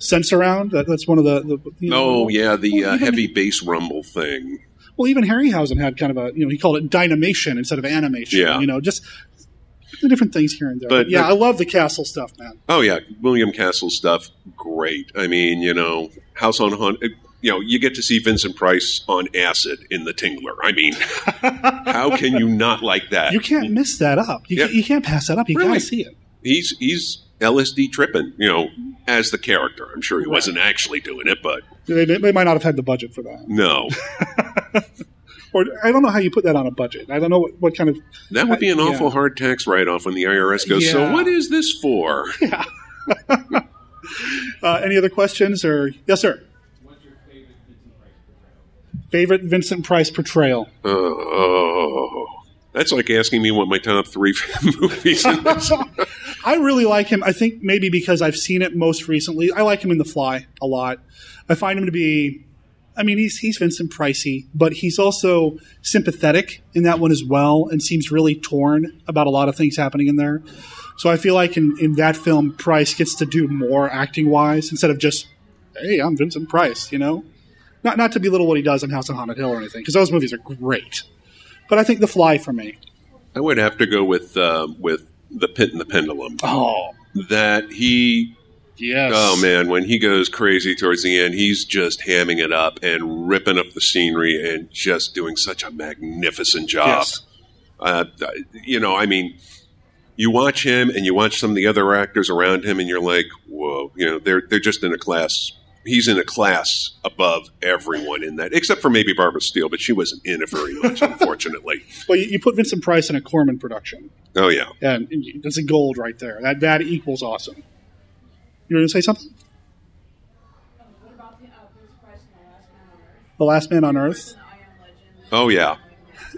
D: Sensurround.
A: That, that's one of the. the you know,
B: Oh yeah, the
A: Well,
B: uh,
A: even-
B: heavy bass rumble thing.
A: Well, even Harryhausen had kind of a, you know, he called it dynamation instead of animation.
B: Yeah.
A: You know, just the different things here and there.
B: But-
A: But, yeah, I love the castle stuff, man.
B: Oh yeah, William Castle stuff, great. I mean, you know, House on Haunted. You know, you get to see Vincent Price on acid in The Tingler. I mean, how can you not like that?
A: You can't miss that up. You,
B: Yeah.
A: can't, you can't pass that up. You
B: Really?
A: gotta see it.
B: he's he's LSD tripping, you know, as the character. I'm sure he
A: Right.
B: wasn't actually doing it, but
A: They, they they might not have had the budget for that,
B: no,
A: or I don't know how you put that on a budget. I don't know what, what kind of.
B: that would be an
A: Yeah.
B: awful hard tax write off when the IRS goes. So what is this for?
A: Uh, any other questions? Or yes, sir.
C: What's your favorite Vincent Price
A: Favorite
C: portrayal?
A: Vincent Price portrayal.
B: Oh, that's like asking me what my top three movies.
A: I really like him. I think maybe because I've seen it most recently. I like him in The Fly a lot. I find him to be. I mean, he's he's Vincent Pricey, but he's also sympathetic in that one as well, and seems really torn about a lot of things happening in there. So I feel like in, in that film, Price gets to do more acting wise instead of just, "Hey, I'm Vincent Price," you know. Not not to belittle what he does in House on Haunted Hill or anything, because those movies are great. But I think The Fly for me.
B: I would have to go with uh, with the Pit and the Pendulum.
A: Oh
B: That he
A: yes.
B: Oh man, when he goes crazy towards the end, he's just hamming it up and ripping up the scenery and just doing such a magnificent job.
A: Yes.
B: Uh, you know, I mean, you watch him and you watch some of the other actors around him, and you're like, whoa, you know, they're they're just in a class. He's in a class above everyone in that, except for maybe Barbara Steele, but she wasn't in it very much, unfortunately.
A: Well, you, you put Vincent Price in a Corman production,
B: Oh yeah,
A: and that's a gold right there. That that equals awesome. You were going to say something?
D: Oh, the uh, Bruce Price and The Last Man on Earth?
A: The Last Man on Earth.
D: And I Am Legend.
B: oh yeah.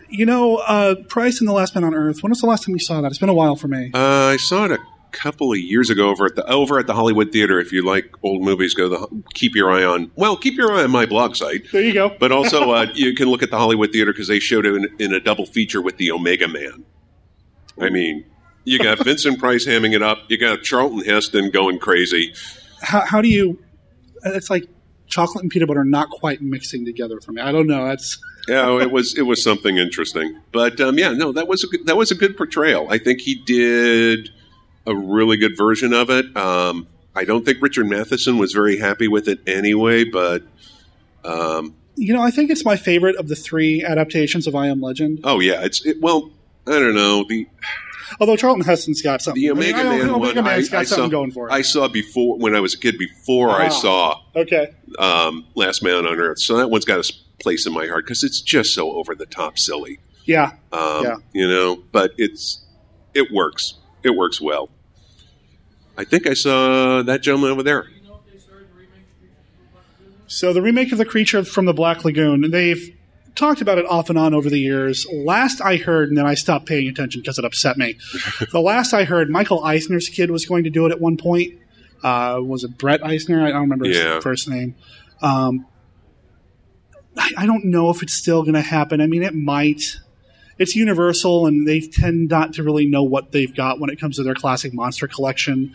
A: You know, uh, Price and The Last Man on Earth. When was the last time you saw that? It's been a while for me.
B: Uh, I saw it a couple of years ago over at the over at the Hollywood Theater. If you like old movies, go the keep your eye on. Well, keep your eye on my blog site,
A: There you go.
B: but also uh, you can look at the Hollywood Theater because they showed it in, in a double feature with the Omega Man. I mean, you got Vincent Price hamming it up. You got Charlton Heston going crazy.
A: How, how do you? It's like chocolate and peanut butter not quite mixing together for me. I don't know. That's
B: Yeah, it was it was something interesting. But um, yeah, no, that was a good, that was a good portrayal. I think he did a really good version of it. Um, I don't think Richard Matheson was very happy with it anyway, but um,
A: you know. I think it's my favorite of the three adaptations of I Am Legend.
B: oh yeah, it's it, well, I don't know the
A: Although Charlton Heston's got something.
B: the
A: I mean,
B: Omega
A: I don't-
B: Man
A: Omega
B: one.
A: Man's got
B: I
A: something
B: saw
A: going for it.
B: I saw before when I was a kid. Before I
A: Ah.
B: saw
A: okay.
B: um, Last Man on Earth, so that one's got a place in my heart because it's just so over the top silly.
A: Yeah.
B: Um,
A: Yeah.
B: You know, but it's it works. It works well. I think I saw that gentleman over there.
C: Do you know if they started to remake the Creature from the Black Lagoon?
A: So the remake of the creature from the Black Lagoon, they've talked about it off and on over the years. Last I heard, and then I stopped paying attention because it upset me. the last I heard, Michael Eisner's kid was going to do it at one point. Uh, was it Breck Eisner? I don't remember his
B: Yeah.
A: first name. Um, I, I don't know if it's still going to happen. I mean, it might. It's Universal, and they tend not to really know what they've got when it comes to their classic monster collection.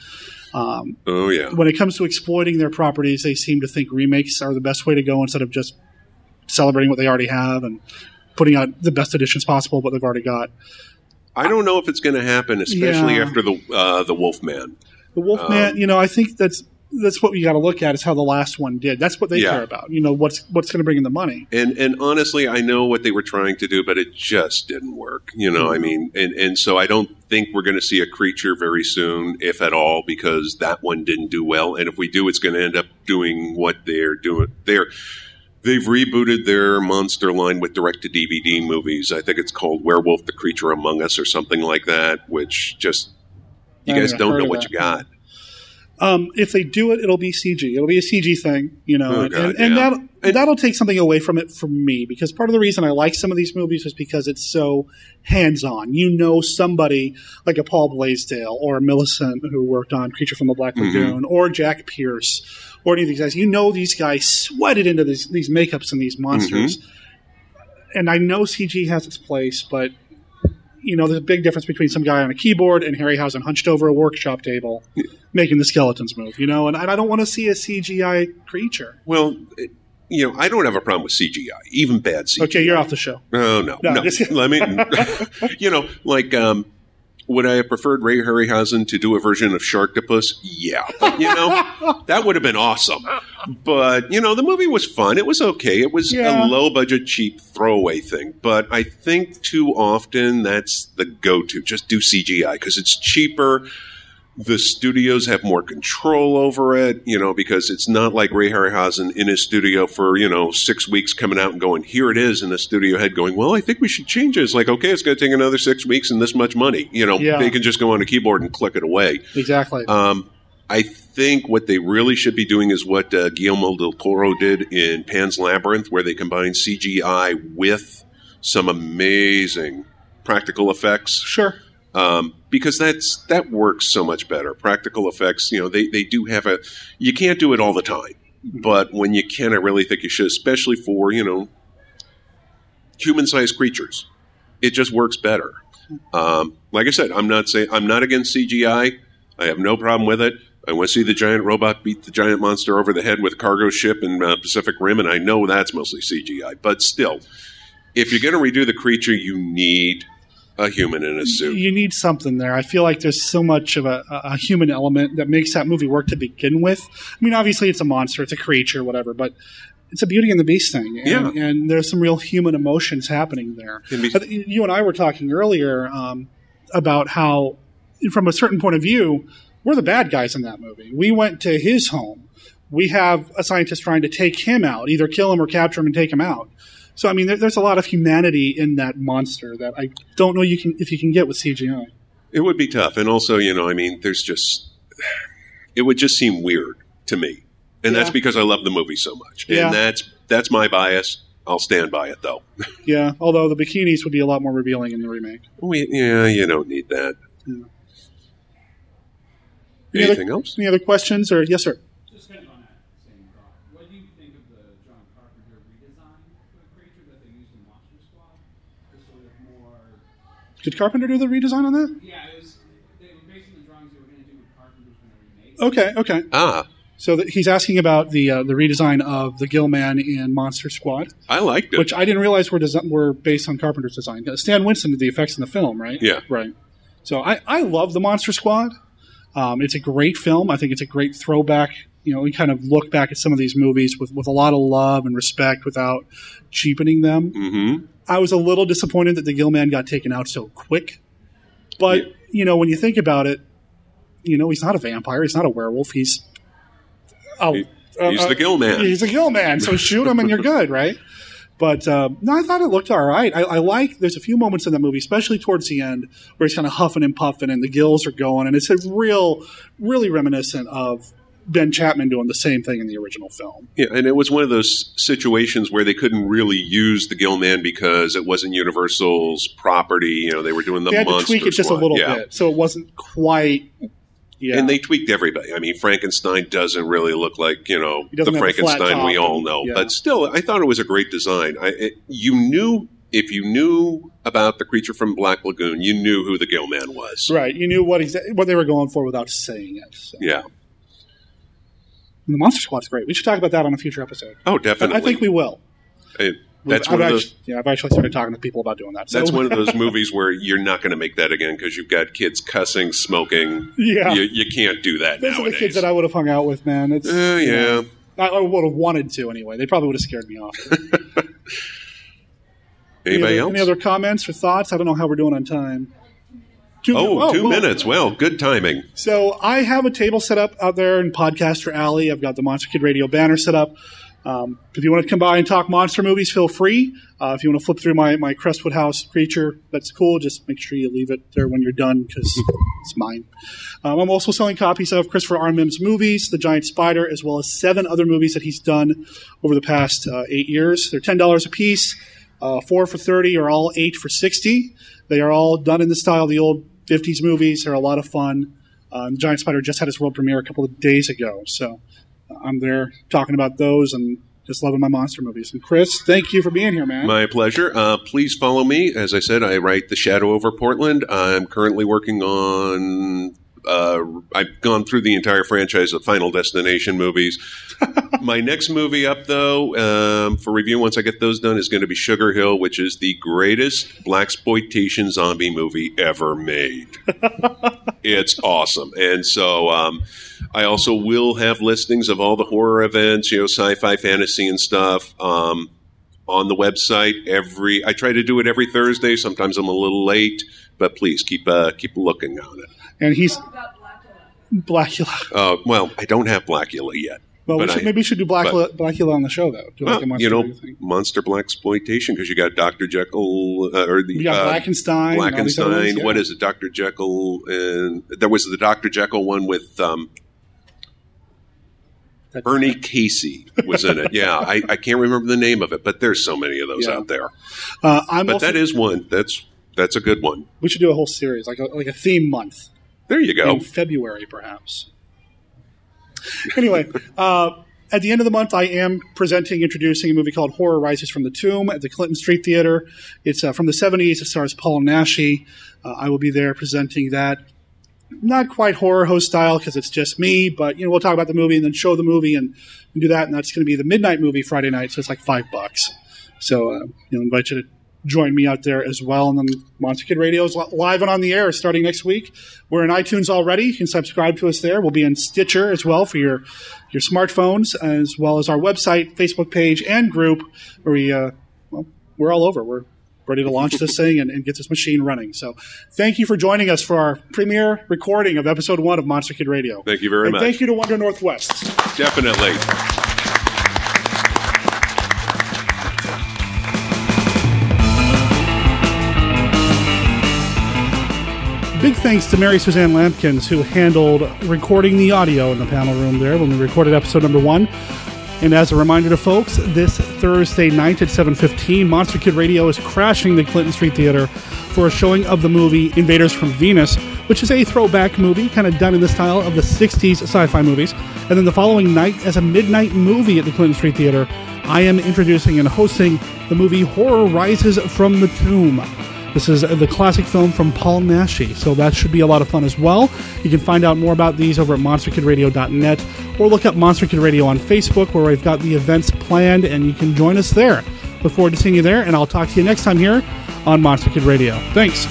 A: Um,
B: Oh yeah,
A: when it comes to exploiting their properties, they seem to think remakes are the best way to go instead of just celebrating what they already have. And putting out the best editions possible, what they've already got.
B: I don't know if it's going to happen, especially
A: Yeah.
B: after the uh, the Wolfman.
A: The Wolfman,
B: Um,
A: you know, I think that's that's what we got to look at is how the last one did. That's what they
B: Yeah.
A: care about. You know, what's what's going to bring in the money.
B: And and honestly, I know what they were trying to do, but it just didn't work. You know, I mean, and and so I don't think we're going to see a creature very soon, if at all, because that one didn't do well. And if we do, it's going to end up doing what they're doing. They're they've rebooted their monster line with direct to DVD movies. I think it's called Werewolf: The Creature Among Us or something like that. Which just you
A: I
B: guys don't know what
A: that.
B: you got.
A: Um, if they do it, it'll be CG. It'll be a CG thing, you know,
B: Oh,
A: and,
B: God,
A: and,
B: yeah.
A: that'll, and that'll take something away from it for me because part of the reason I like some of these movies is because it's so hands on. You know, somebody like a Paul Blaisdell or Milicent who worked on Creature from the Black
B: Mm-hmm.
A: Lagoon or Jack Pierce or any of these guys. You know, these guys sweated into these, these makeups and these monsters.
B: Mm-hmm.
A: And I know CG has its place, but you know, there's a big difference between some guy on a keyboard and Harryhausen hunched over a workshop table making the skeletons move, you know, and, I don't want to see a CGI creature.
B: Well, you know, I don't have a problem with CGI, even bad CGI.
A: Okay, you're off the show.
B: Oh no,
A: No,
B: no. Let me. you know, like, um, would I have preferred Ray Harryhausen to do a version of Sharktopus? Yeah, you know, that would have been awesome. But you know, the movie was fun. It was okay. It was
A: Yeah.
B: a low budget, cheap throwaway thing. But I think too often that's the go to. Just do CGI because it's cheaper. The studios have more control over it, you know, because it's not like Ray Harryhausen in his studio for, you know, six weeks coming out and going, here it is, and the studio head going, well, I think we should change it. It's like, okay, it's going to take another six weeks and this much money. You know,
A: Yeah.
B: they can just go on a keyboard and click it away.
A: Exactly.
B: Um, I think what they really should be doing is what uh, Guillermo del Toro did in Pan's Labyrinth, where they combined CGI with some amazing practical effects
A: sure.
B: Um, because that's that works so much better. Practical effects, you know, they, they do have a. You can't do it all the time, but when you can, I really think you should, especially for you know human-sized creatures. It just works better. Um, like I said, I'm not saying I'm not against CGI. I have no problem with it. I want to see the giant robot beat the giant monster over the head with a cargo ship in uh, Pacific Rim, and I know that's mostly CGI. But still, if you're going to redo the creature, you need a human in a suit.
A: You need something there. I feel like there's so much of a, a human element that makes that movie work to begin with. I mean, obviously it's a monster, it's a creature, whatever, but it's a Beauty and the Beast thing, and,
B: Yeah.
A: and there's some real human emotions happening there. I You and I were talking earlier um, about how, from a certain point of view, we're the bad guys in that movie. We went to his home. We have a scientist trying to take him out, either kill him or capture him and take him out. So I mean, there, there's a lot of humanity in that monster that I don't know you can if you can get with CGI.
B: It would be tough, and also, you know, I mean, there's just it would just seem weird to me, and that's because I love the movie so much,
A: Yeah.
B: and that's that's my bias. I'll stand by it, though.
A: Yeah, although the bikinis would be a lot more revealing in the remake.
B: we, yeah, you don't need that.
A: Yeah. Any
B: Anything
A: other,
B: else?
A: Any other questions? Or yes, sir.
C: Just kind of on that same thought, what do you think of the John Carpenter redesign for the creature that they used in Monster Squad? The sort of more,
A: Did Carpenter do the redesign on that?
C: yeah, it was. They were based on the drawings they were going to do with Carpenter's going to remake.
A: Okay, okay.
B: Ah,
A: So that he's asking about the uh, the redesign of the Gill Man in Monster Squad,
B: I liked it.
A: which I didn't realize were desi- were based on Carpenter's design. Uh, Stan Winston did the effects in the film, right?
B: Yeah.
A: right. So I I love the Monster Squad. Um, it's a great film. I think it's a great throwback. You know, we kind of look back at some of these movies with, with a lot of love and respect without cheapening them.
B: mm-hmm.
A: I was a little disappointed that the Gill Man got taken out so quick. But,
B: Yeah.
A: you know, when you think about it, you know, he's not a vampire. He's not a werewolf. He's. Oh,
B: He- he's the Gill Man.
A: He's a gill man. So shoot him and you're good, right? But uh, no, I thought it looked all right. I, I like. There's a few moments in the movie, especially towards the end, where he's kind of huffing and puffing, and the gills are going, and it's a real, really reminiscent of Ben Chapman doing the same thing in the original film.
B: Yeah, and it was one of those situations where they couldn't really use the Gill Man because it wasn't Universal's property. You know, they were doing the
A: they had to tweak it just a little
B: yeah.
A: bit, so it wasn't quite. Yeah,
B: And they tweaked everybody. I mean, Frankenstein doesn't really look like you know the
A: doesn't have a flat
B: Frankenstein we all know,
A: Yeah.
B: but still, I thought it was a great design. I, it, you knew if you knew about the creature from Black Lagoon, you knew who the Gill Man was.
A: right. You knew what exa- what they were going for without saying it. So.
B: Yeah.
A: The Monster Squad's great. We should talk about that on a future episode.
B: Oh,
A: I-
B: definitely.
A: I think we will.
B: It- That's
A: I've
B: one of
A: actually,
B: those.
A: Yeah, I've actually started talking to people about doing that. So,
B: That's one of those movies where you're not going to make that again because you've got kids cussing, smoking.
A: Yeah.
B: you, you can't do that
A: Those
B: nowadays.
A: are the kids that I would have hung out with, man. It's,
B: Uh,
A: you
B: yeah.
A: know, I, I would have wanted to anyway. They probably would have scared me off.
B: Anybody
A: any, other,
B: else?
A: any other comments or thoughts? I don't know how we're doing on time. Two,
B: oh, two
A: well,
B: minutes. Well, good timing.
A: So I have a table set up out there in Podcaster Alley. I've got the Monster Kid Radio banner set up. Um, if you want to come by and talk monster movies, feel free. Uh, if you want to flip through my, my Crestwood House creature, that's cool. Just make sure you leave it there when you're done because it's mine. Um, I'm also selling copies of Christopher R. Mihm's movies, The Giant Spider, as well as seven other movies that he's done over the past uh, eight years. They're $10 a piece. Uh, four for 30 or all eight for 60. They are all done in the style of the old 50s movies. They're a lot of fun. Um, Giant Spider just had its world premiere a couple of days ago. So uh, I'm there talking about those and just loving my monster movies. And Chris, thank you for being here, man.
B: My pleasure. Uh, please follow me. As I said, I write The Shadow Over Portland. I'm currently working on. Uh, I've gone through the entire franchise of Final Destination movies. My next movie up, though, um, for review once I get those done, is going to be Sugar Hill, which is the greatest black exploitation zombie movie ever made. it's awesome, and so um, I also will have listings of all the horror events, you know, sci-fi, fantasy, and stuff. Um, on the website every I try to do it every Thursday. Sometimes I'm a little late, but please keep uh, keep looking on it.
A: and he's
D: About Blackula.
A: Blackula.
B: Uh, well, I don't have Blackula yet.
A: Well, we should,
B: I-
A: maybe we should do Blackula, Blackula on the show, though. Do like
B: Well,
A: a monster
B: you know, monster black exploitation because you got Doctor Jekyll uh, or the
A: You got
B: uh,
A: Blackenstein. and all these other
B: Blackenstein.
A: ones, yeah.
B: is it, Doctor Jekyll? And there was the Doctor Jekyll one with um,
A: That-
B: Bernie Casey was in it. Yeah, I, I can't remember the name of it, but there's so many of those
A: Yeah.
B: out there.
A: Uh, I'm
B: But
A: also,
B: that is one. That's that's a good one.
A: we should do a whole series, like a, like a theme month.
B: There you go.
A: in February, perhaps. Anyway, uh, at the end of the month, I am presenting, introducing a movie called Horror Rises from the Tomb at the Clinton Street Theater. It's uh, from the 70s. It stars Paul Naschy. Uh, I will be there presenting that. Not quite horror host style because it's just me, but you know we'll talk about the movie and then show the movie and, and do that. And that's going to be the midnight movie Friday night, so it's like five bucks. So uh, you know, invite you to join me out there as well. And then Monster Kid Radio is live and on the air starting next week. We're in iTunes already. You can subscribe to us there. We'll be in Stitcher as well for your your smartphones, as well as our website, Facebook page, and group where we uh, well, we're all over. We're ready to launch this thing and, and get this machine running. So thank you for joining us for our premiere recording of episode one of Monster Kid Radio.
B: Thank you very
A: and
B: much.
A: Thank you to Wonder Northwest.
B: Definitely.
A: Big thanks to Mary Suzanne Lampkins, who handled recording the audio in the panel room there when we recorded episode number one. And as a reminder to folks, this Thursday night at 7.15, Monster Kid Radio is crashing the Clinton Street Theater for a showing of the movie Invaders from Venus, which is a throwback movie, kind of done in the style of the 60s sci-fi movies. And then the following night, as a midnight movie at the Clinton Street Theater, I am introducing and hosting the movie Horror Rises from the Tomb. This is the classic film from Paul Naschy, so that should be a lot of fun as well. You can find out more about these over at monsterkidradio.net or look up Monster Kid Radio on Facebook where we've got the events planned and you can join us there. Look forward to seeing you there, and I'll talk to you next time here on Monster Kid Radio. Thanks.